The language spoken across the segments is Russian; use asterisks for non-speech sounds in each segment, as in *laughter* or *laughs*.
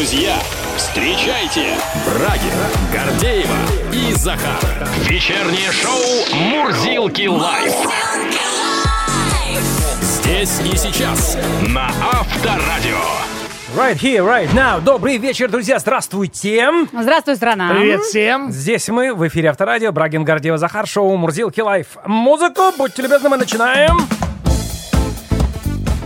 Друзья, встречайте Брагина, Гордеева и Захар. Вечернее шоу «Мурзилки live». Здесь и сейчас на Авторадио. Right here, right now. Добрый вечер, друзья. Здравствуйте. Здравствуй, страна. Привет всем! Здесь мы в эфире Авторадио. Брагин, Гордеева, Захар. Шоу Мурзилки Live. Музыку, будьте любезны, мы начинаем.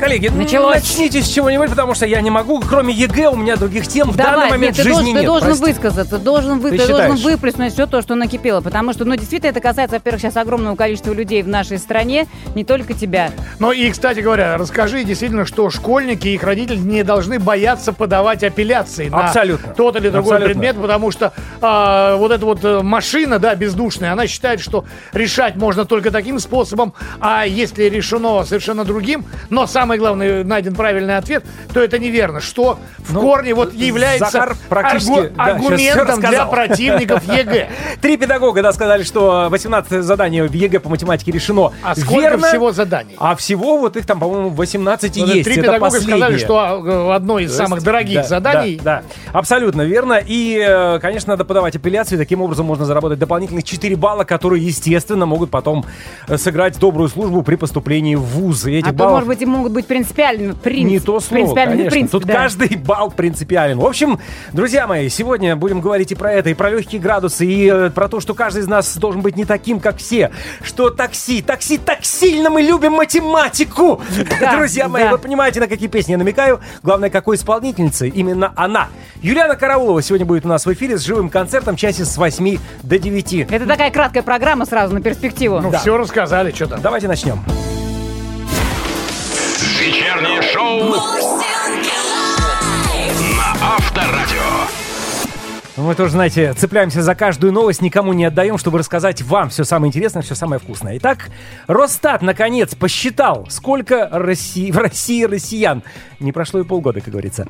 Коллеги, Началось. начните с чего-нибудь, потому что я не могу. Кроме ЕГЭ у меня других тем в Давай, данный момент нет, ты жизни должен, ты нет. должен простите. высказаться, ты должен, вы, Ты ты должен выплеснуть все то, что накипело, потому что, ну, действительно, это касается, во-первых, сейчас огромного количества людей в нашей стране, не только тебя. Ну и, кстати говоря, расскажи действительно, что школьники и их родители не должны бояться подавать апелляции на Абсолютно. тот или другой Абсолютно. предмет, потому что а, вот эта вот э, машина, да, бездушная, она считает, что решать можно только таким способом, а если решено совершенно другим, но самое главное, найден правильный ответ, то это неверно, что в Ну, корне вот является Захар практически, аргу- да, аргументом для *laughs* противников ЕГЭ. Три педагога, да, сказали, что 18 заданий в ЕГЭ по математике решено. А сколько Верно. всего заданий? А всего вот их там, по-моему, 18 и Вот есть. Три Это педагога сказали, последнее. что а, одно из То самых есть, дорогих да, заданий Да, да, абсолютно верно. И, э, конечно, надо подавать апелляцию. Таким образом можно заработать дополнительных 4 балла, которые, естественно, могут потом э, сыграть добрую службу при поступлении в вуз. И этих а то, баллов может быть, и могут быть принципиальными. Принцип, не то слово, принципиальными конечно. принципы, Тут да. каждый *laughs* балл принципиален. В общем, друзья мои, сегодня будем говорить и про это, и про легкие градусы, и э, про то, что каждый из нас должен быть не таким, как все. Что такси, такси, так сильно мы любим математику. *laughs* Да, Друзья мои, да. вы понимаете, на какие песни я намекаю. Главное, какой исполнительница именно она. Юлиана Караулова сегодня будет у нас в эфире с живым концертом в часе с 8 до 9. Это такая краткая программа сразу на перспективу. Ну, Да. все рассказали, что там. Давайте начнем. Вечернее шоу Мы тоже, знаете, цепляемся за каждую новость, никому не отдаем, чтобы рассказать вам все самое интересное, все самое вкусное. Итак, Росстат, наконец, посчитал, сколько России, в России россиян. Не прошло и полгода, как говорится.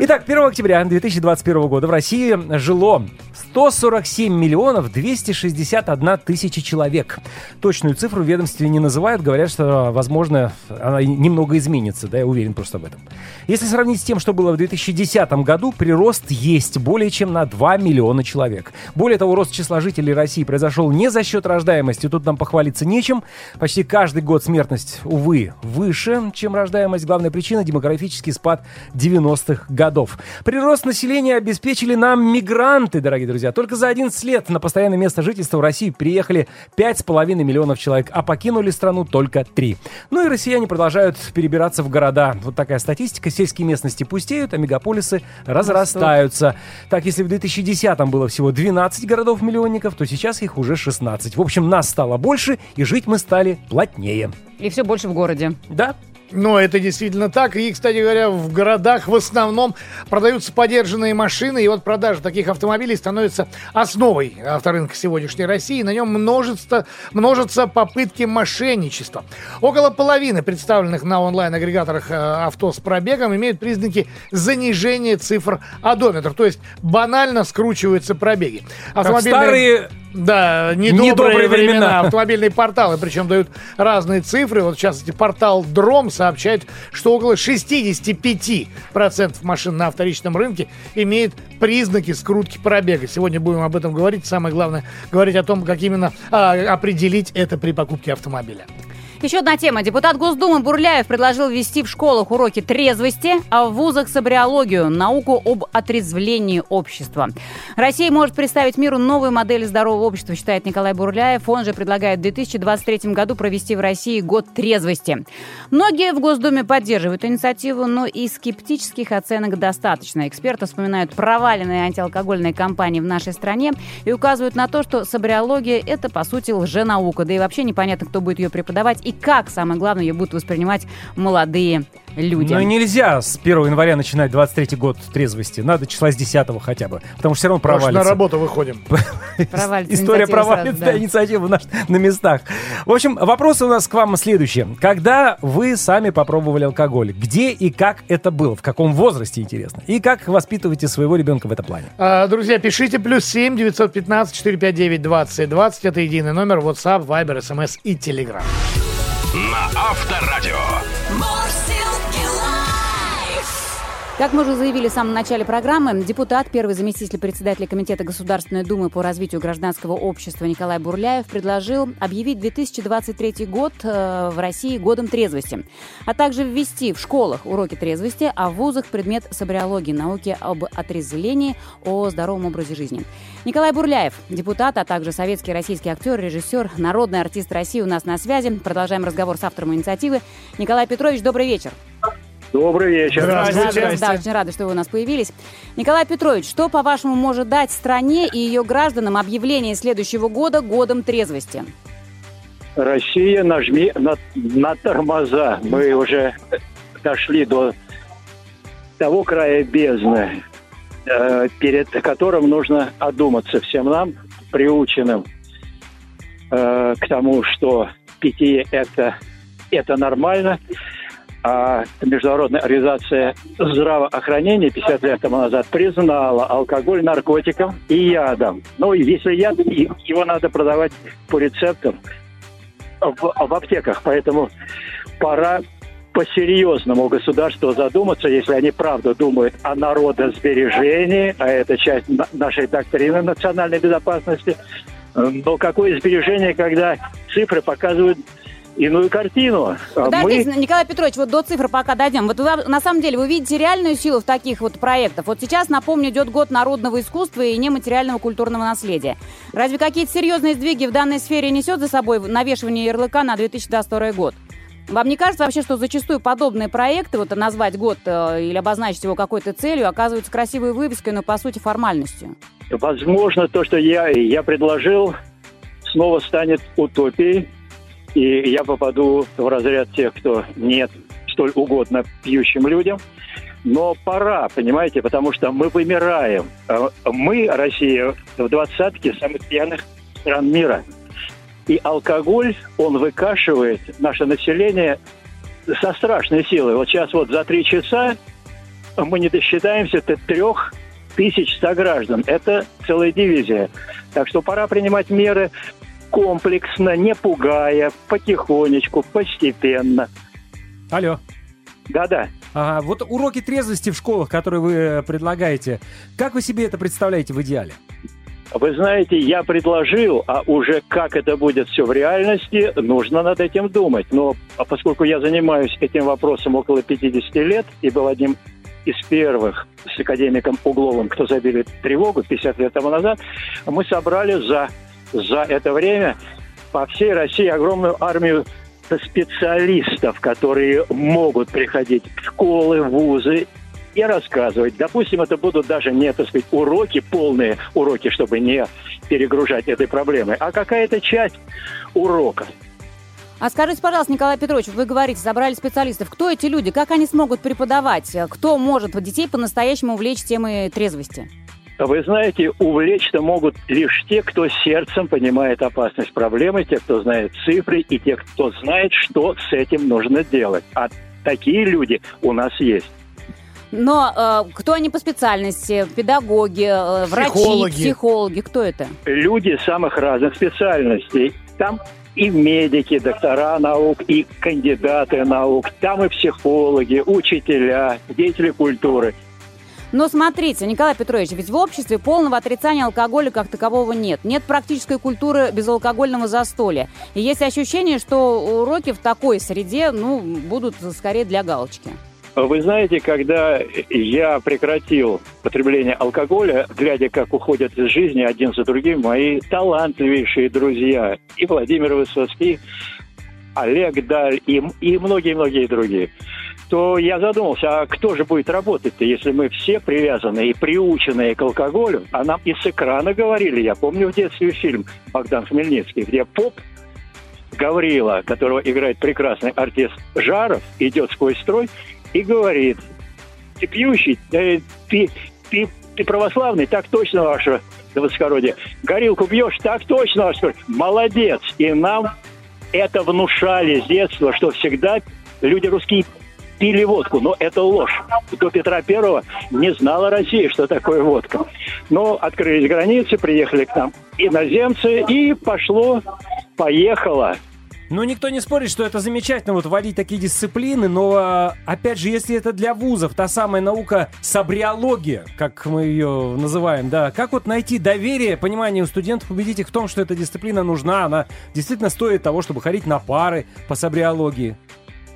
Итак, 1 октября 2021 года в России жило 147 миллионов 261 тысяча человек. Точную цифру в ведомстве не называют, говорят, что, возможно, она немного изменится, да, я уверен просто в этом. Если сравнить с тем, что было в 2010 году, прирост есть более чем на 2 миллиона человек. Более того, рост числа жителей России произошел не за счет рождаемости, тут нам похвалиться нечем. Почти каждый год смертность, увы, выше, чем рождаемость. Главная причина – демографический спад 90-х годов. Прирост населения обеспечили нам мигранты, дорогие друзья. Только за 11 лет на постоянное место жительства в России приехали 5,5 миллионов человек, а покинули страну только 3. Ну и россияне продолжают перебираться в города. Вот такая статистика. Сельские местности пустеют, а мегаполисы разрастаются. Так, если в 2010 было всего 12 городов-миллионников, то сейчас их уже 16. В общем, нас стало больше, и жить мы стали плотнее. И все больше в городе. Да? Но это действительно так. И, кстати говоря, в городах в основном продаются подержанные машины. И вот продажа таких автомобилей становится основой авторынка сегодняшней России. На нем множество, множатся попытки мошенничества. Около половины представленных на онлайн-агрегаторах э, авто с пробегом имеют признаки занижения цифр одометра. То есть банально скручиваются пробеги. Как в старые Да, недобрые, Недобрые времена. времена. *laughs* Автомобильные порталы, причем дают разные цифры. Вот, в частности, портал Дром сообщает, что около 65% машин на вторичном рынке имеет признаки скрутки пробега. Сегодня будем об этом говорить. Самое главное, говорить о том, как именно а, определить это при покупке автомобиля. Еще одна тема. Депутат Госдумы Бурляев предложил ввести в школах уроки трезвости, а в вузах собриологию, науку об отрезвлении общества. Россия может представить миру новую модель здорового общества, считает Николай Бурляев. Он же предлагает в 2023 году провести в России год трезвости. Многие в Госдуме поддерживают инициативу, но и скептических оценок достаточно. Эксперты вспоминают проваленные антиалкогольные кампании в нашей стране и указывают на то, что собриология – это, по сути, лженаука. Да и вообще непонятно, кто будет ее преподавать и как, самое главное, ее будут воспринимать молодые люди. Ну нельзя с 1 января начинать 23 год трезвости. Надо числа с 10 хотя бы. Потому что все равно Потому что провалится. на работу выходим. *laughs* Провалится История провалится, да, инициатива на местах. В общем, вопросы у нас к вам следующие. Когда вы сами попробовали алкоголь? Где и как это было? В каком возрасте, интересно? И как воспитываете своего ребенка в этом плане? А, Друзья, пишите плюс 7 915 459 20 20. Это единый номер WhatsApp, Viber, SMS и Telegram. На Авторадио. Как мы уже заявили в самом начале программы, депутат, первый заместитель председателя Комитета Государственной Думы по развитию гражданского общества Николай Бурляев предложил объявить 2023 год э, в России годом трезвости, а также ввести в школах уроки трезвости, а в вузах предмет собриологии, науки об отрезвлении, о здоровом образе жизни. Николай Бурляев, депутат, а также советский российский актер, режиссер, народный артист России у нас на связи. Продолжаем разговор с автором инициативы. Николай Петрович, добрый вечер. Добрый вечер. Здравствуйте. Рада- Да, очень рада, что вы у нас появились. Николай Петрович, что, по-вашему, может дать стране и ее гражданам объявление следующего года годом трезвости? Россия, нажми на, на тормоза. Мы уже дошли до того края бездны, э, перед которым нужно одуматься всем нам, приученным э, к тому, что питье это, это нормально, а Международная организация здравоохранения 50 лет тому назад признала алкоголь наркотиком и ядом. Ну, если яд, его надо продавать по рецептам в, в аптеках. Поэтому пора по-серьезному государству задуматься, если они правда думают о народосбережении, а это часть на- нашей доктрины национальной безопасности. Но какое сбережение, когда цифры показывают иную картину? А Подождите, Николай Петрович, вот до цифр пока дойдем. Вот вы, на самом деле вы видите реальную силу в таких вот проектах. Вот сейчас, напомню, идет год народного искусства и нематериального культурного наследия. Разве какие-то серьезные сдвиги в данной сфере несет за собой навешивание ярлыка на 2022 год? Вам не кажется вообще, что зачастую подобные проекты, вот назвать год э, или обозначить его какой-то целью, оказываются красивой вывеской, но по сути формальностью? Возможно, то, что я, я предложил, снова станет утопией, и я попаду в разряд тех, кто нет столь угодно пьющим людям. Но пора, понимаете, потому что мы вымираем. А Мы, Россия, в двадцатке самых пьяных стран мира. И алкоголь, он выкашивает наше население со страшной силой. Вот сейчас вот за три часа мы не досчитаемся до трех тысяч сограждан. Это целая дивизия. Так что пора принимать меры комплексно, не пугая, потихонечку, постепенно. Алло. Да-да. Ага, вот уроки трезвости в школах, которые вы э, предлагаете, как вы себе это представляете в идеале? Вы знаете, я предложил, а уже как это будет все в реальности, нужно над этим думать. Но а поскольку я занимаюсь этим вопросом около 50 лет и был одним из первых с академиком Угловым, кто забили тревогу 50 лет тому назад, мы собрали за, за это время по всей России огромную армию специалистов, которые могут приходить в школы, вузы и рассказывать. Допустим, это будут даже не, так сказать, уроки, полные уроки, чтобы не перегружать этой проблемой, а какая-то часть урока. А скажите, пожалуйста, Николай Петрович, вы говорите, собрали специалистов. Кто эти люди? Как они смогут преподавать? Кто может детей по-настоящему увлечь темой трезвости? Вы знаете, увлечь-то могут лишь те, кто сердцем понимает опасность проблемы, те, кто знает цифры, и те, кто знает, что с этим нужно делать. А такие люди у нас есть. Но э, кто они по специальности? Педагоги, э, врачи, Психологи. психологи, кто это? Люди самых разных специальностей. Там и медики, доктора наук, и кандидаты наук, там и психологи, учителя, деятели культуры. Но смотрите, Николай Петрович, ведь в обществе полного отрицания алкоголя как такового нет. Нет практической культуры безалкогольного застолья. И есть ощущение, что уроки в такой среде, ну, будут скорее для галочки. Вы знаете, когда я прекратил потребление алкоголя, глядя, как уходят из жизни один за другим мои талантливейшие друзья, и Владимир Высоцкий, Олег Даль, и и многие-многие другие, то я задумался, а кто же будет работать-то, если мы все привязаны и приученные к алкоголю, а нам и с экрана говорили, я помню в детстве фильм Богдан Хмельницкий, где поп Гаврила, которого играет прекрасный артист Жаров, идет сквозь строй и говорит, ты пьющий, э, ты, ты, ты православный, так точно, ваше высокородие. Горилку бьешь, так точно, ваше. Молодец. И нам это внушали с детства, что всегда люди русские пили водку, но это ложь. До Петра Первого не знала Россия, что такое водка. Но открылись границы, приехали к нам иноземцы, и пошло, поехало. Ну, никто не спорит, что это замечательно, вот вводить такие дисциплины, но, а, опять же, если это для вузов, та самая наука сабриология, как мы ее называем, да, как вот найти доверие, понимание у студентов, убедить их в том, что эта дисциплина нужна, она действительно стоит того, чтобы ходить на пары по сабриологии?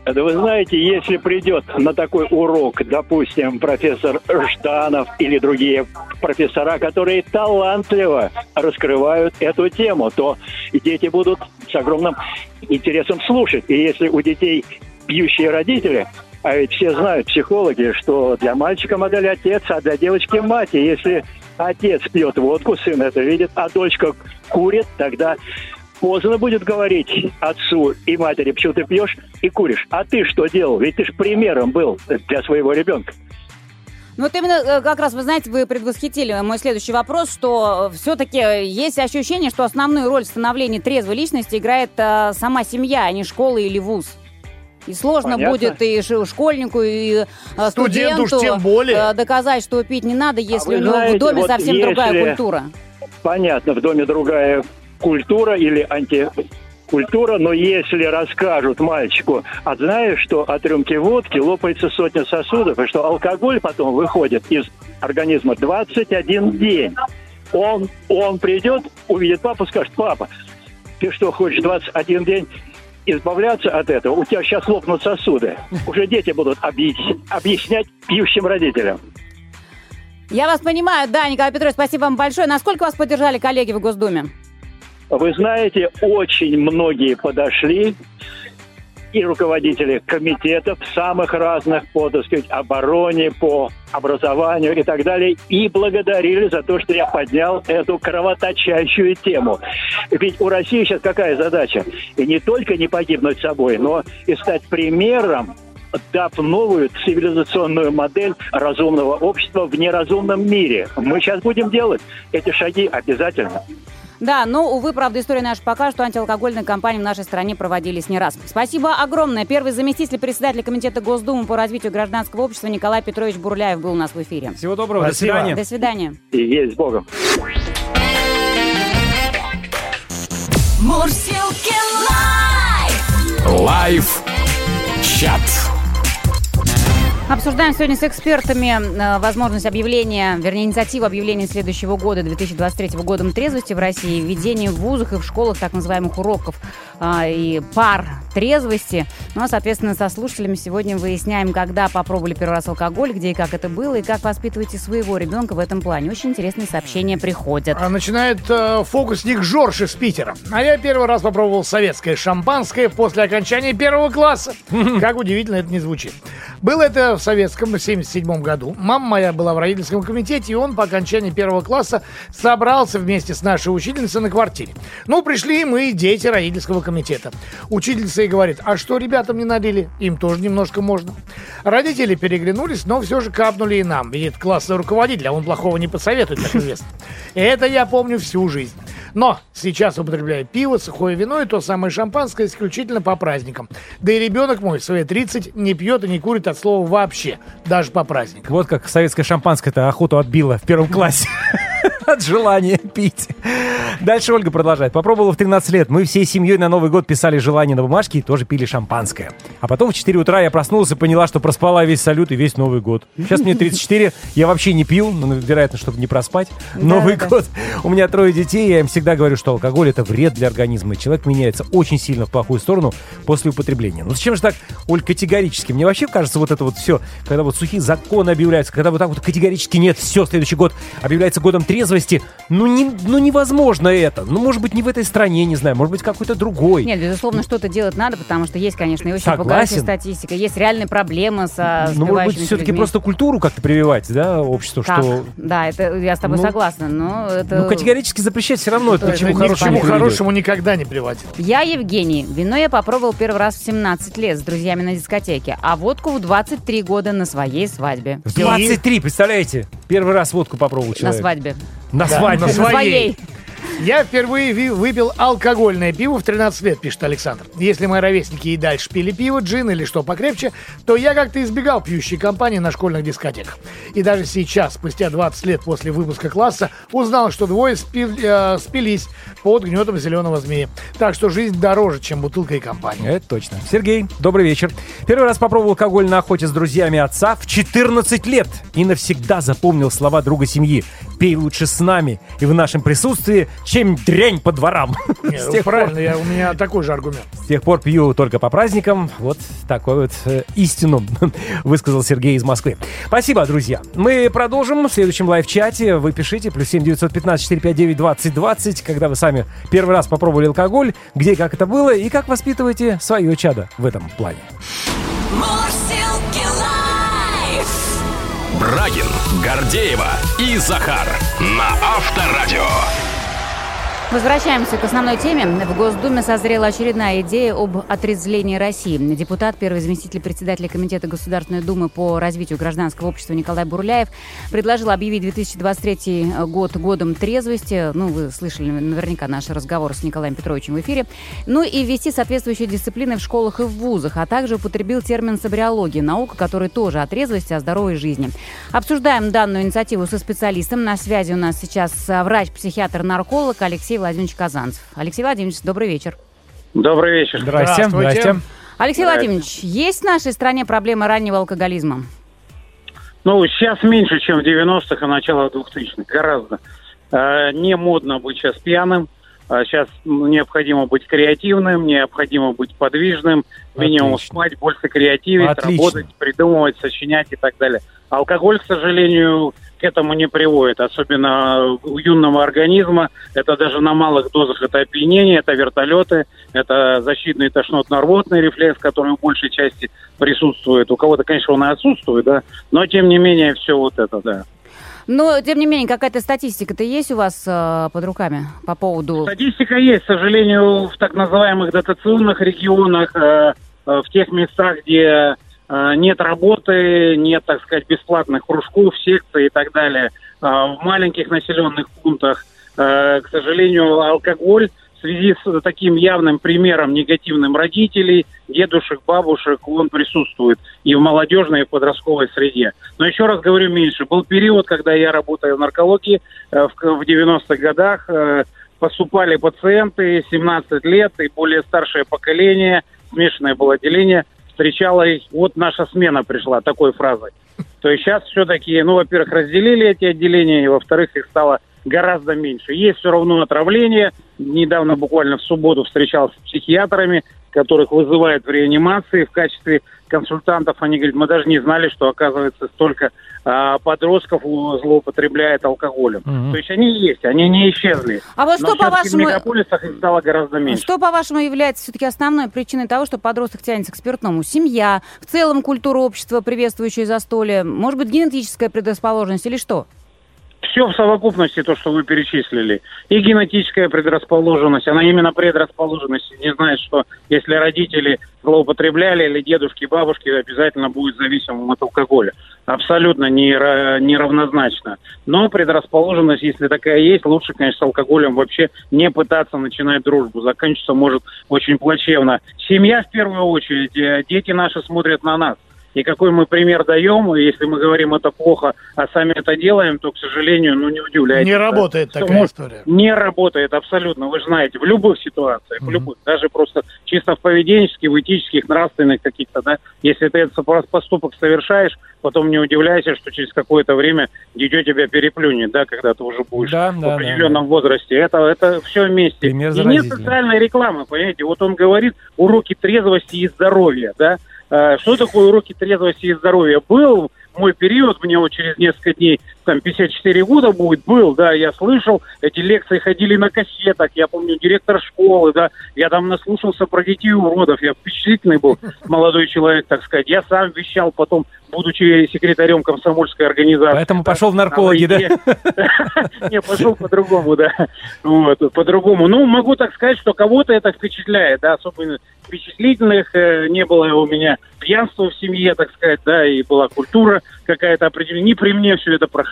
Да вы знаете, если придет на такой урок, допустим, профессор Жданов или другие профессора, которые талантливо раскрывают эту тему, то дети будут с огромным интересом слушать. И если у детей пьющие родители, а ведь все знают, психологи, что для мальчика модель отец, а для девочки мать. И если отец пьет водку, сын это видит, а дочка курит, тогда поздно будет говорить отцу и матери, почему ты пьешь и куришь. А ты что делал? Ведь ты же примером был для своего ребенка. Ну вот именно э, как раз, вы знаете, вы предвосхитили мой следующий вопрос, что все-таки есть ощущение, что основную роль в становлении трезвой личности играет э, сама семья, а не школа или вуз. И сложно Понятно. будет и школьнику, и э, Студенту уж студенту тем более. э, доказать, что пить не надо, если вы у него знаете, в доме вот совсем другая если- культура. Понятно, в доме другая культура или антикультура, но если расскажут мальчику, а знаешь, что от рюмки водки лопается сотня сосудов, и что алкоголь потом выходит из организма 21 день, он, он придет, увидит папу, скажет, папа, ты что, хочешь 21 день избавляться от этого? У тебя сейчас лопнут сосуды. Уже дети будут объяс- объяснять пьющим родителям. Я вас понимаю, да, Николай Петрович, спасибо вам большое. Насколько вас поддержали коллеги в Госдуме? Вы знаете, очень многие подошли, и руководители комитетов самых разных по, так сказать, обороне, по образованию и так далее, и благодарили за то, что я поднял эту кровоточащую тему. Ведь у России сейчас какая задача? И не только не погибнуть собой, но и стать примером дав новую цивилизационную модель разумного общества в неразумном мире. Мы сейчас будем делать эти шаги обязательно. Да, но, увы, правда, история наша покажет, что антиалкогольные кампании в нашей стране проводились не раз. Спасибо огромное. Первый заместитель председателя Комитета Госдумы по развитию гражданского общества Николай Петрович Бурляев был у нас в эфире. Всего доброго, Спасибо. до свидания. До свидания. И есть с Богом. Мурзилки live! Live чат. Обсуждаем сегодня с экспертами э, возможность объявления, вернее, инициативу объявления следующего года, 2023 годом трезвости в России, введение в вузах и в школах так называемых уроков а, и пар трезвости. Ну, а, соответственно, со слушателями сегодня выясняем, когда попробовали первый раз алкоголь, где и как это было, и как воспитываете своего ребенка в этом плане. Очень интересные сообщения приходят. А начинает э, фокусник Жорж из Питера. А я первый раз попробовал советское шампанское после окончания первого класса. *laughs* Как удивительно это не звучит. Было это в советском, в 77 году. Мама моя была в родительском комитете, и он по окончании первого класса собрался вместе с нашей учительницей на квартире. Ну, пришли мы, дети родительского комитета. Учительница и говорит, а что ребятам не налили? Им тоже немножко можно. Родители переглянулись, но все же капнули и нам. Видит классный руководитель, а он плохого не посоветует, так известно. Это я помню всю жизнь. Но сейчас употребляю пиво, сухое вино и то самое шампанское исключительно по праздникам. Да и ребенок мой свои 30 не пьет и не курит от слова вообще, даже по праздникам. Вот как советское шампанское-то охоту отбило в первом классе. *laughs* От желания пить. Дальше Ольга продолжает. Попробовала в 13 лет. Мы всей семьей на Новый год писали желание на бумажке и тоже пили шампанское. А потом в 4 утра я проснулась и поняла, что проспала весь салют и весь Новый год. Сейчас мне 34, я вообще не пью, ну, вероятно, чтобы не проспать. Новый да. год. У меня трое детей, я им всегда говорю, что алкоголь это вред для организма. Человек меняется очень сильно в плохую сторону после употребления. Ну зачем же так, Оль, категорически? Мне вообще кажется, вот это вот все, когда вот сухие законы объявляются, когда вот так вот категорически нет, все, следующий год объявляется годом трезвости, ну, не, ну невозможно это. Ну, может быть, не в этой стране, не знаю, может быть, какой-то другой. Нет, безусловно, что-то делать надо, потому что есть, конечно, и очень Согласен. пугающая статистика. Есть реальные проблемы со ну, может быть, все-таки людьми. просто культуру как-то прививать, да, обществу, Так, что... да, это я с тобой Ну, согласна, но это... Ну, категорически запрещать все равно, это ни к чему Ни к хорошему не хорошему никогда не приводит. Я Евгений. Вино я попробовал первый раз в 17 лет с друзьями на дискотеке, а водку в 23 года на своей свадьбе. В 23, представляете? Первый раз водку попробовал На человек. свадьбе. На Да, свадьбе. на своей. своей. Я впервые ви- выпил алкогольное пиво в 13 лет, пишет Александр. Если мои ровесники и дальше пили пиво, джин или что покрепче, то я как-то избегал пьющей компании на школьных дискотеках. И даже сейчас, спустя 20 лет после выпуска класса, узнал, что двое спи- э, спились под гнетом зеленого змея. Так что жизнь дороже, чем бутылка и компания. Это точно. Сергей, добрый вечер. Первый раз попробовал алкоголь на охоте с друзьями отца в 14 лет и навсегда запомнил слова друга семьи. Пей лучше с нами и в нашем присутствии, чем дрянь по дворам. Не, С ну, тех пор- правильно, я, у меня такой же аргумент. С тех пор пью только по праздникам. Вот такой вот э, истину *laughs* высказал Сергей из Москвы. Спасибо, друзья. Мы продолжим в следующем live-чате. Вы пишите, плюс 7 915 459 20 20, когда вы сами первый раз попробовали алкоголь, где и как это было, и как воспитываете свое чадо в этом плане. Live. Брагин, Гордеева и Захар на Авторадио. Возвращаемся к основной теме. В Госдуме созрела очередная идея об отрезвлении России. Депутат, первый заместитель председателя Комитета Государственной Думы по развитию гражданского общества Николай Бурляев предложил объявить 2023 год годом трезвости. Ну, вы слышали наверняка наш разговор с Николаем Петровичем в эфире. Ну и ввести соответствующие дисциплины в школах и в вузах, а также употребил термин «собриология», наука, которая тоже о трезвости, о здоровой жизни. Обсуждаем данную инициативу со специалистом. На связи у нас сейчас врач-психиатр-нарколог Алексей Владимирович Казанцев. Алексей Владимирович, добрый вечер. Добрый вечер. Здрасте. Здравствуйте. Здрасте. Алексей Владимирович, есть в нашей стране проблема раннего алкоголизма? Ну, сейчас меньше, чем в 90-х и начало 2000-х. Гораздо. Э, не модно быть сейчас пьяным. А сейчас необходимо быть креативным, необходимо быть подвижным, минимум Отлично. спать, больше креативить, Отлично. работать, придумывать, сочинять и так далее. Алкоголь, к сожалению, к этому не приводит, особенно у юного организма. Это даже на малых дозах это опьянение, это вертолеты, это защитный тошнотно-рвотный рефлекс, который в большей части присутствует. У кого-то, конечно, он и отсутствует, да, но тем не менее все вот это, да. Но, тем не менее, какая-то статистика-то есть у вас э, под руками по поводу... Статистика есть, к сожалению, в так называемых дотационных регионах, э, э, в тех местах, где э, нет работы, нет, так сказать, бесплатных кружков, секций и так далее, э, в маленьких населенных пунктах, э, к сожалению, алкоголь в связи с таким явным примером негативным родителей, дедушек, бабушек, он присутствует и в молодежной, и в подростковой среде. Но еще раз говорю, меньше. Был период, когда я работаю в наркологии э, в, в 90-х годах, э, поступали пациенты 17 лет и более старшее поколение, смешанное было отделение, встречало их, вот наша смена пришла, такой фразой. То есть сейчас все-таки, ну, во-первых, разделили эти отделения, и, во-вторых, их стало гораздо меньше. Есть все равно отравление. Недавно, буквально в субботу, встречался с психиатрами, которых вызывают в реанимации в качестве консультантов. Они говорят, мы даже не знали, что, оказывается, столько а, подростков злоупотребляет алкоголем. Мгм. То есть они есть, они не исчезли. А вот Но что, по-вашему, в мегаполисах их стало гораздо меньше. Что, по-вашему, является все-таки основной причиной того, что подросток тянется к спиртному? Семья, в целом культура общества, приветствующая застолье, может быть, генетическая предрасположенность или что? Все в совокупности, то, что вы перечислили. И генетическая предрасположенность, она именно предрасположенность. Не знает, что если родители злоупотребляли или дедушки, бабушки, обязательно будет зависимым от алкоголя. Абсолютно не, ра- неравнозначно. Но предрасположенность, если такая есть, лучше, конечно, с алкоголем вообще не пытаться начинать дружбу. Заканчиваться может очень плачевно. Семья в первую очередь. Э, Дети наши смотрят на нас. И какой мы пример даем, и если мы говорим это плохо, а сами это делаем, то, к сожалению, ну не удивляйтесь. Не работает Что такая может- история. Не работает абсолютно, вы же знаете, в любых ситуациях, в любых, даже просто чисто в поведенческих, в этических, нравственных каких-то, да, если ты этот по- поступок совершаешь, потом не удивляйся, что через какое-то время дитё тебя переплюнет, да, когда ты уже будешь Да, в да, определенном возрасте. Это, это все вместе. Пример И нет социальной рекламы, понимаете. Вот он говорит уроки трезвости и здоровья, да. Э, Что такое уроки трезвости и здоровья? Был мой период, мне вот через несколько дней, там 54 года будет, был, да, я слышал, эти лекции ходили на кассетах, я помню, директор школы, да, я там наслушался про детей уродов, я впечатлительный был молодой человек, так сказать. Я сам вещал потом, будучи секретарем комсомольской организации. Поэтому пошел в наркологи, да? *laughs* не, пошел по-другому, да. Вот, по-другому. Ну, могу так сказать, что кого-то это впечатляет, да, особенно впечатлительных. э, Не было у меня пьянства в семье, так сказать, да, и была культура какая-то определенная. Не при мне все это проходило.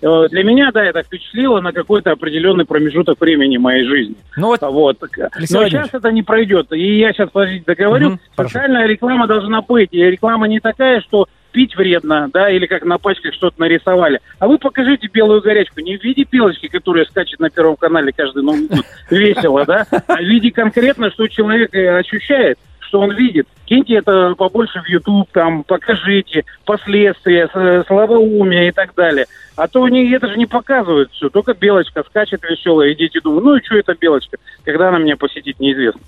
Э, для меня, да, это впечатлило на какой-то определенный промежуток времени моей жизни. Ну вот, Вот. Алексей Но сейчас это не пройдет. И я сейчас, подождите, договорю. Хорошо. Социальная реклама должна быть. И реклама не такая, что пить вредно, да, или как на пачках что-то нарисовали. А вы покажите белую горячку не в виде пелочки, которая скачет на Первом канале каждый Новый год, весело, да, а в виде конкретно, что человек э, ощущает, что он видит. Киньте это побольше в YouTube, там, покажите последствия, с- слабоумие и так далее. А то они это же не показывают все. Только белочка скачет веселая, и дети думают, ну и что это белочка? Когда она меня посетит, неизвестно.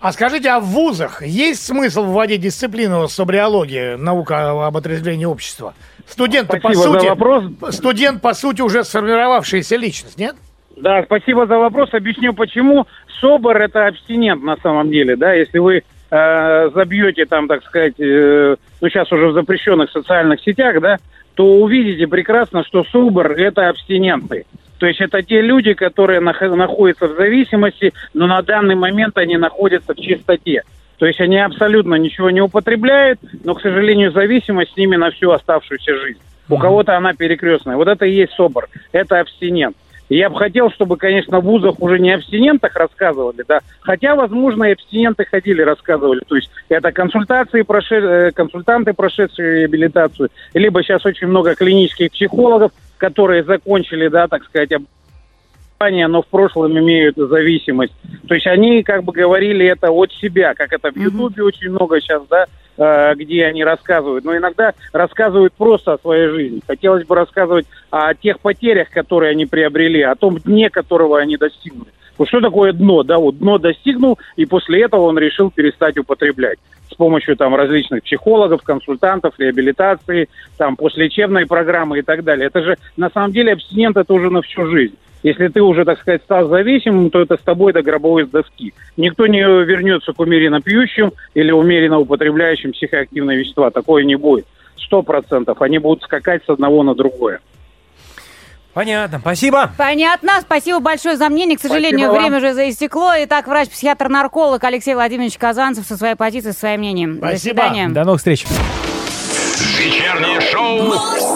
А скажите, а в вузах есть смысл вводить дисциплину собриологии, наука об отрезвлении общества? Студент, по сути, вопрос. студент, по сути, уже сформировавшаяся личность, нет? Да, спасибо за вопрос. Объясню почему. СОБР это абстинент на самом деле, да, если вы э, забьете там, так сказать, э, ну сейчас уже в запрещенных социальных сетях, да, то увидите прекрасно, что СОБР это абстиненты. То есть это те люди, которые нах- находятся в зависимости, но на данный момент они находятся в чистоте. То есть они абсолютно ничего не употребляют, но, к сожалению, зависимость с ними на всю оставшуюся жизнь. У кого-то она перекрестная. Вот это и есть СОБР. Это абстинент. И я бы хотел, чтобы, конечно, в вузах уже не абстинентах рассказывали, да, хотя, возможно, и абстиненты ходили, рассказывали. То есть это консультации, проше- э, консультанты, прошедшие реабилитацию, либо сейчас очень много клинических психологов, которые закончили, да, так сказать, образование, но в прошлом имеют зависимость. То есть они как бы говорили это от себя, как это в Ютубе очень много сейчас, да, где они рассказывают. Но иногда рассказывают просто о своей жизни. Хотелось бы рассказывать о тех потерях, которые они приобрели, о том дне, которого они достигнули. Вот что такое дно? Да, вот дно достигнул, и после этого он решил перестать употреблять с помощью там различных психологов, консультантов, реабилитации, там послелечебной программы и так далее. Это же на самом деле абстинент это уже на всю жизнь. Если ты уже, так сказать, стал зависимым, то это с тобой до гробовой доски. Никто не вернется к умеренно пьющим или умеренно употребляющим психоактивные вещества. Такое не будет. Сто процентов. Они будут скакать с одного на другое. понятно. Спасибо. Понятно. Спасибо большое за мнение. К сожалению, Спасибо вам. время уже заистекло. Итак, врач-психиатр-нарколог Алексей Владимирович Казанцев со своей позицией, со своим мнением. До Спасибо. свидания. До новых встреч. Вечернее шоу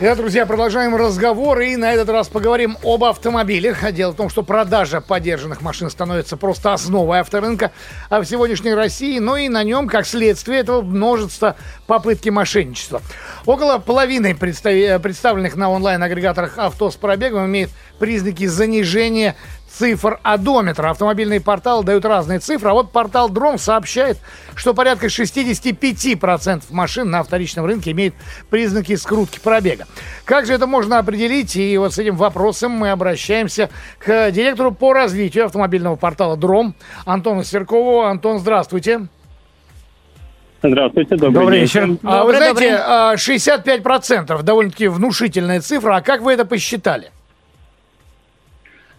Итак, друзья, продолжаем разговор и на этот раз поговорим об автомобилях. Дело в том, что продажа подержанных машин становится просто основой авторынка а в сегодняшней России, но и на нем, как следствие этого, множество попытки мошенничества. Около половины представи- представленных на онлайн-агрегаторах авто с пробегом имеет признаки занижения цифр одометра. Автомобильные порталы дают разные цифры, а вот портал Дром сообщает, что порядка 65% машин на вторичном рынке имеют признаки скрутки пробега. Как же это можно определить? И вот с этим вопросом мы обращаемся к директору по развитию автомобильного портала Дром Антону Серкову. Антон, здравствуйте. Здравствуйте, добрый, Добрый день. вечер. А вы Добрый, знаете, а, 65% довольно-таки внушительная цифра. А как вы это посчитали?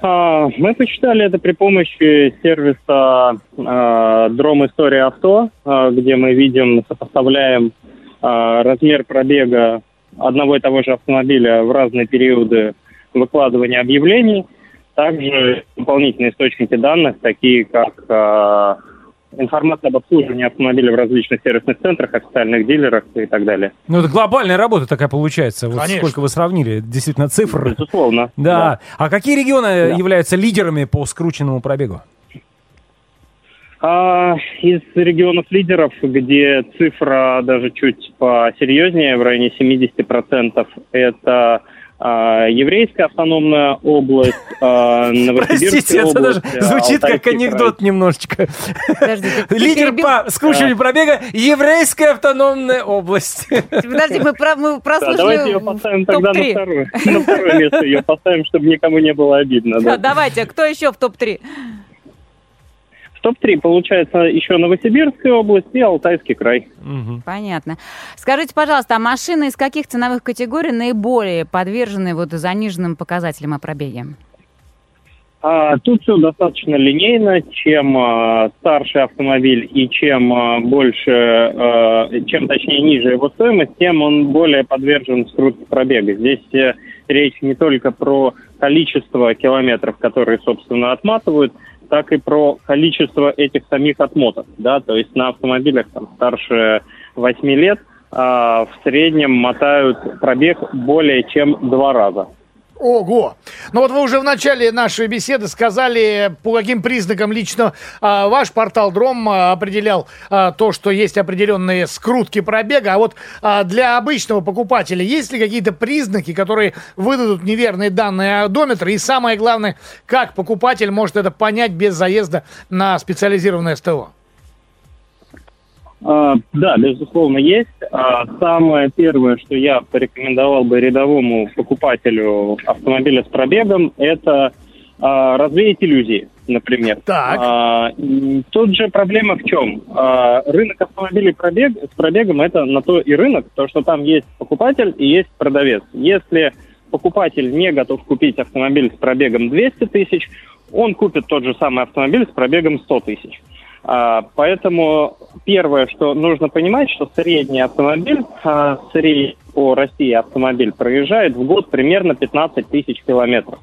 А, мы посчитали это при помощи сервиса а, Дром История Авто, а, где мы видим, сопоставляем размер пробега одного и того же автомобиля в разные периоды выкладывания объявлений. Также дополнительные источники данных, такие как информация об обслуживании автомобиля в различных сервисных центрах, официальных дилерах и так далее. Ну, это глобальная работа такая получается. Вот Конечно. сколько вы сравнили, действительно, цифр. Безусловно. Да. А какие регионы Да. являются лидерами по скрученному пробегу? А, из регионов лидеров, где цифра даже чуть посерьезнее, в районе 70%, это еврейская автономная область, а, Новосибирская Простите, это даже область, а, звучит как Алтайский анекдот немножечко. Подожди, *laughs* Лидер перебил- по скручиванию пробега Еврейская автономная область. *laughs* Подожди, мы, про- мы край. Да, давайте ее прослушали поставим тогда на топ-3. второе. На второе место ее поставим, чтобы никому не было обидно. Да, да. давайте, кто еще в топ-3? В топ-3 получается еще Новосибирская область и Алтайский край. Мгм. Понятно. Скажите, пожалуйста, а машины из каких ценовых категорий наиболее подвержены вот заниженным показателям о пробеге? А, тут все достаточно линейно. Чем а, старше автомобиль и чем а, больше, а, чем точнее ниже его стоимость, тем он более подвержен скрутке пробега. Здесь э, речь не только про количество километров, которые, собственно, отматывают, так и про количество этих самих отмоток, да, то есть на автомобилях там старше 8 лет а, в среднем мотают пробег более чем два раза. Ого! Ну вот вы уже в начале нашей беседы сказали, по каким признакам лично а, ваш портал Дром а, определял а, то, что есть определенные скрутки пробега. А вот а, для обычного покупателя есть ли какие-то признаки, которые выдадут неверные данные одометра? И самое главное, как покупатель может это понять без заезда на специализированное СТО? А, Да, безусловно, есть. А, Самое первое, что я порекомендовал бы рядовому покупателю автомобиля с пробегом, это а, развеять иллюзии, например. Так. Тут же проблема в чем? Рынок автомобилей пробег, с пробегом это на то и рынок, то что там есть покупатель и есть продавец. Если покупатель не готов купить автомобиль с пробегом 200 тысяч, он купит тот же самый автомобиль с пробегом 100 тысяч. А, Поэтому первое, что нужно понимать, что средний автомобиль, а, средний по России автомобиль проезжает в год примерно 15 тысяч километров.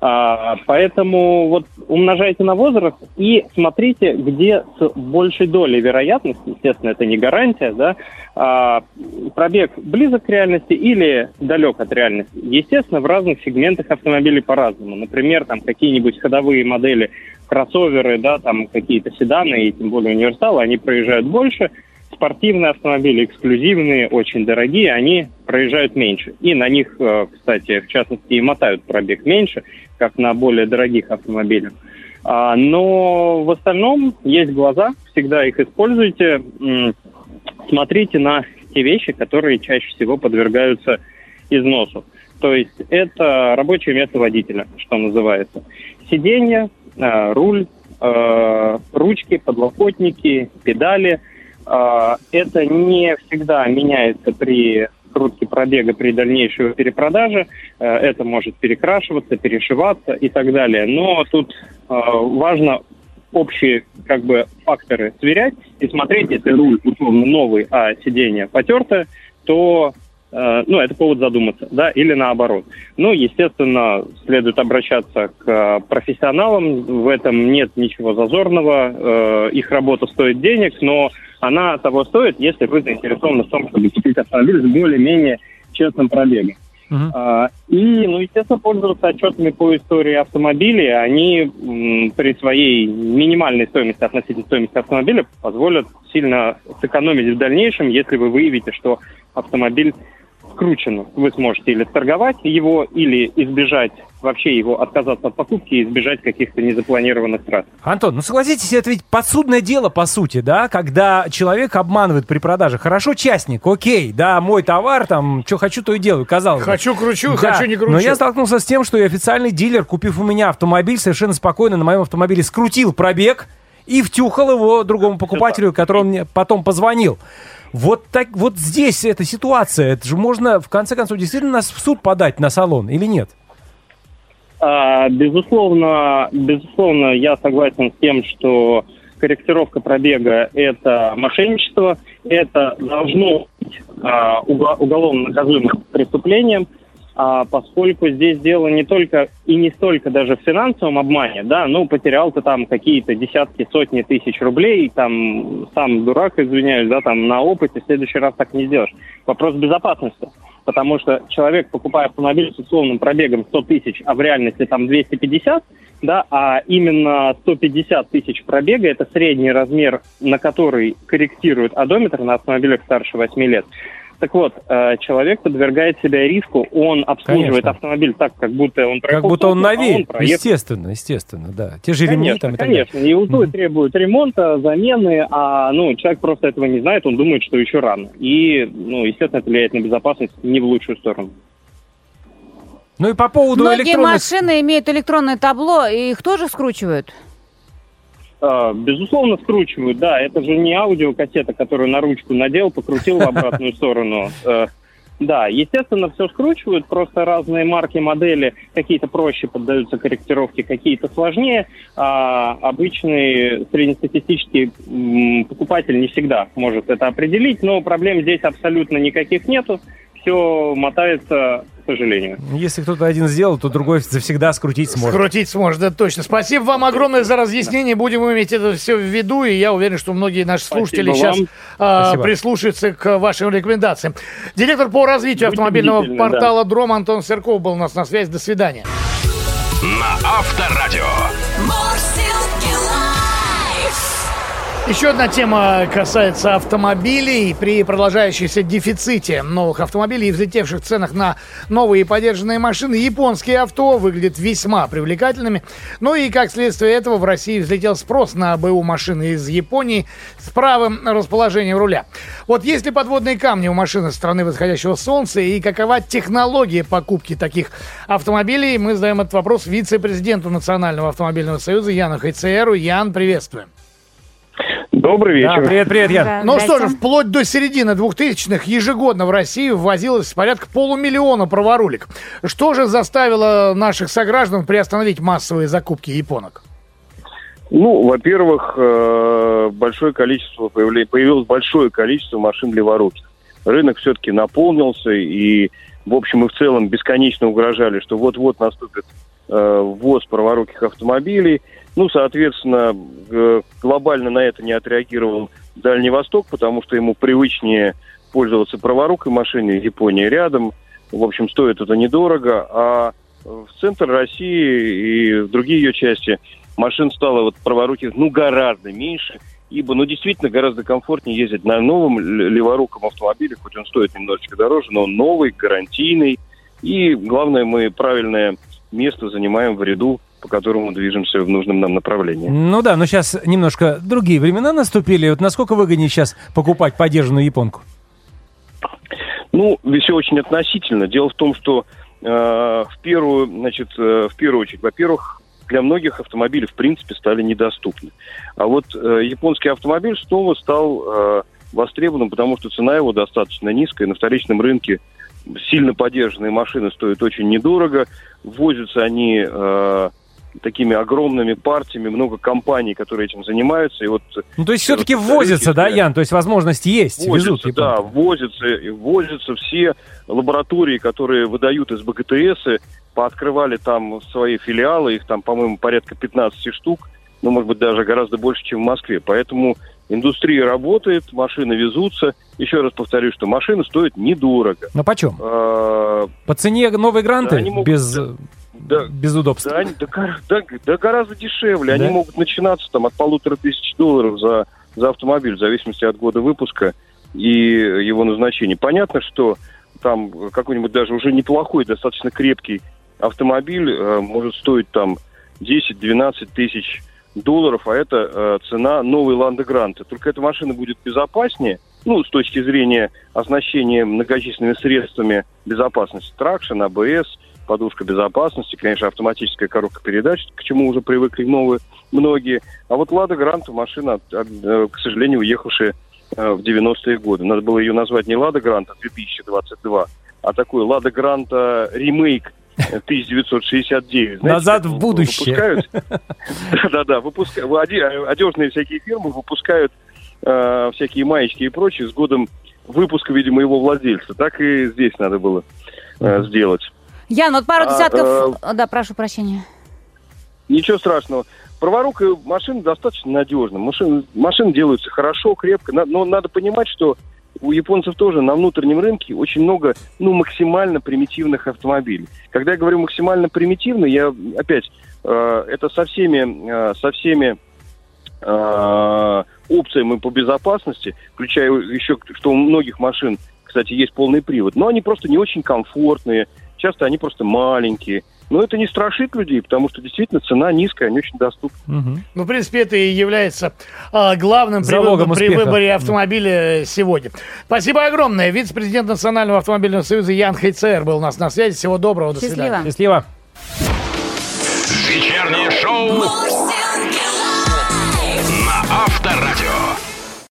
А, Поэтому вот умножайте на возраст и смотрите, где с большей долей вероятности, естественно, это не гарантия, да, а, пробег близок к реальности или далек от реальности. Естественно, в разных сегментах автомобилей по-разному. Например, там какие-нибудь ходовые модели, кроссоверы, да, там какие-то седаны и тем более универсалы, они проезжают больше. Спортивные автомобили, эксклюзивные, очень дорогие, они проезжают меньше. И на них, э, кстати, в частности, и мотают пробег меньше, как на более дорогих автомобилях. А, Но в остальном есть глаза, всегда их используйте. Смотрите на те вещи, которые чаще всего подвергаются износу. То есть это рабочее место водителя, что называется. Сиденье, э, руль, э, ручки, подлокотники, педали. Э, Это не всегда меняется при скрутке пробега при дальнейшей перепродаже. Э, Это может перекрашиваться, перешиваться и так далее. Но тут э, важно общие как бы факторы сверять и смотреть, если руль условно новый, а сиденье потертое, то ну, это повод задуматься, да, или наоборот. Ну, естественно, следует обращаться к э, профессионалам, в этом нет ничего зазорного, э, их работа стоит денег, но она того стоит, если вы заинтересованы в том, чтобы купить автомобиль с более-менее честным пробегом. А, И, ну, естественно, пользоваться отчетами по истории автомобилей, они м, при своей минимальной стоимости относительно стоимости автомобиля позволят сильно сэкономить в дальнейшем, если вы выявите, что автомобиль скручен. Вы сможете или торговать его, или избежать вообще его, отказаться от покупки и избежать каких-то незапланированных трат. Антон, ну согласитесь, это ведь подсудное дело, по сути, да, когда человек обманывает при продаже. Хорошо, частник, окей, да, мой товар, там, что хочу, то и делаю, казалось бы. Хочу кручу, Да, хочу не кручу. Но я столкнулся с тем, что и официальный дилер, купив у меня автомобиль, совершенно спокойно на моем автомобиле скрутил пробег и втюхал его другому покупателю, который мне потом позвонил. Вот так, вот здесь эта ситуация, это же можно, в конце концов, действительно нас в суд подать на салон или нет? А, безусловно, безусловно, я согласен с тем, что корректировка пробега – это мошенничество, это должно быть а, уго- уголовно наказуемым преступлением, поскольку здесь дело не только и не столько даже в финансовом обмане, да, ну, потерял ты там какие-то десятки, сотни тысяч рублей, там, сам дурак, извиняюсь, да, там, на опыте в следующий раз так не сделаешь. Вопрос безопасности. Потому что человек, покупая автомобиль с условным пробегом 100 тысяч, а в реальности там 250, да, а именно 150 тысяч пробега – это средний размер, на который корректирует одометр на автомобилях старше 8 лет. Так вот, э, человек подвергает себя риску, он обслуживает Конечно. автомобиль так, как будто он Как проехал будто он сотню, а новее. проехал Естественно, естественно, да. Те же ремни Конечно, там и так далее. конечно. И УЗУ Мгм. требуют ремонта, замены, а ну, человек просто этого не знает, он думает, что еще рано. И, ну, естественно, это влияет на безопасность не в лучшую сторону. Ну и по поводу Многие электронных... машины имеют электронное табло, и их тоже скручивают? А, Безусловно, скручивают, да. Это же не аудиокассета, которую на ручку надел, покрутил в обратную сторону. Э, Да, естественно, все скручивают, просто разные марки, модели, какие-то проще поддаются корректировке, какие-то сложнее. А обычный среднестатистический покупатель не всегда может это определить, но проблем здесь абсолютно никаких нету. Все мотается сожалению. Если кто-то один сделал, то другой завсегда скрутить сможет. Скрутить сможет, да, точно. Спасибо вам огромное за разъяснение. Будем иметь это все в виду, и я уверен, что многие наши слушатели Спасибо сейчас а, прислушаются к вашим рекомендациям. Директор по развитию Будьте автомобильного портала Дром Антон Серков был у нас на связи. До свидания. На Авторадио. Еще одна тема касается автомобилей. При продолжающемся дефиците новых автомобилей и взлетевших ценах на новые подержанные машины, японские авто выглядят весьма привлекательными. Ну и как следствие этого в России взлетел спрос на БУ машины из Японии с правым расположением руля. Вот есть ли подводные камни у машины страны восходящего солнца и какова технология покупки таких автомобилей, мы задаем этот вопрос вице-президенту Национального автомобильного союза Яну Хайцеру. Ян, приветствуем. Добрый Да, вечер. привет, привет, Ян. Да, Ну что же, вплоть до середины 2000-х ежегодно в России ввозилось порядка полумиллиона праворулик. Что же заставило наших сограждан приостановить массовые закупки японок? Ну, во-первых, э, большое количество появилось большое количество машин леворуких. Рынок все-таки наполнился, и в общем и в целом бесконечно угрожали, что вот-вот наступит э, ввоз праворуких автомобилей. Ну, соответственно, г- глобально на это не отреагировал Дальний Восток, потому что ему привычнее пользоваться праворукой машиной, Япония рядом. В общем, стоит это недорого. А в центр России и в другие ее части машин стало вот праворуких, ну, гораздо меньше, ибо, ну, действительно гораздо комфортнее ездить на новом леворуком автомобиле, хоть он стоит немножечко дороже, но он новый, гарантийный. И, главное, мы правильное место занимаем в ряду, по которому движемся в нужном нам направлении. Ну да, но сейчас немножко другие времена наступили. Вот насколько выгоднее сейчас покупать подержанную японку? Ну, все очень относительно. Дело в том, что э, в первую, значит, э, в первую очередь, во-первых, для многих автомобили в принципе стали недоступны. А вот э, японский автомобиль снова стал э, востребованным, потому что цена его достаточно низкая. На вторичном рынке сильно подержанные машины стоят очень недорого. Возятся они э, такими огромными партиями, много компаний, которые этим занимаются. И вот Ну, то есть Всё, все-таки повторюсь, возятся, да, Ян? То есть возможность есть, везут да, японцы. возятся, возятся все лаборатории, которые выдают из БГТС, пооткрывали там свои филиалы, их там, по-моему, порядка 15 штук, ну, может быть, даже гораздо больше, чем в Москве. Поэтому индустрия работает, машины везутся. Еще раз повторю, что машины стоят недорого. Но почем? А, По цене новые гранты? без, да, без удобств? Да, да да- да гораздо дешевле. Да? Они могут начинаться там от полутора тысяч долларов за, за автомобиль, в зависимости от года выпуска и его назначения. Понятно, что там какой-нибудь даже уже неплохой, достаточно крепкий автомобиль э, может стоить там 10-12 тысяч долларов, а это э, цена новой Ланды Гранта. Только эта машина будет безопаснее, ну, с точки зрения оснащения многочисленными средствами безопасности, тракшн, АБС, подушка безопасности, конечно, автоматическая коробка передач, к чему уже привыкли новые, многие. А вот Лада Гранта машина, э, к сожалению, уехавшая э, в 90-е годы. Надо было ее назвать не Лада Гранта 2022, а такой Лада Гранта ремейк э, 1969. Знаете, Назад в будущее. Да-да-да, выпускают, *laughs* одежные всякие фирмы выпускают э, всякие маечки и прочее с годом выпуска, видимо, его владельца. Так и здесь надо было э, сделать. Ян, вот пару А, десятков... Да, прошу прощения. Ничего страшного. Праворукая машина достаточно надежна. Машины, машины делаются хорошо, крепко. Но надо понимать, что у японцев тоже на внутреннем рынке очень много, ну, максимально примитивных автомобилей. Когда я говорю максимально примитивный, я опять, э, это со всеми, э, со всеми э, опциями по безопасности, включая еще, что у многих машин, кстати, есть полный привод, но они просто не очень комфортные, часто они просто маленькие. Но это не страшит людей, потому что действительно цена низкая, они очень доступны. Мгм. Ну, в принципе, это и является а, главным при, Залогом при успеха. выборе автомобиля сегодня. Спасибо огромное. Вице-президент Национального автомобильного союза Ян Хайцер был у нас на связи. Всего доброго, до свидания. Счастливо. Счастливо. Вечернее шоу на Авторадио.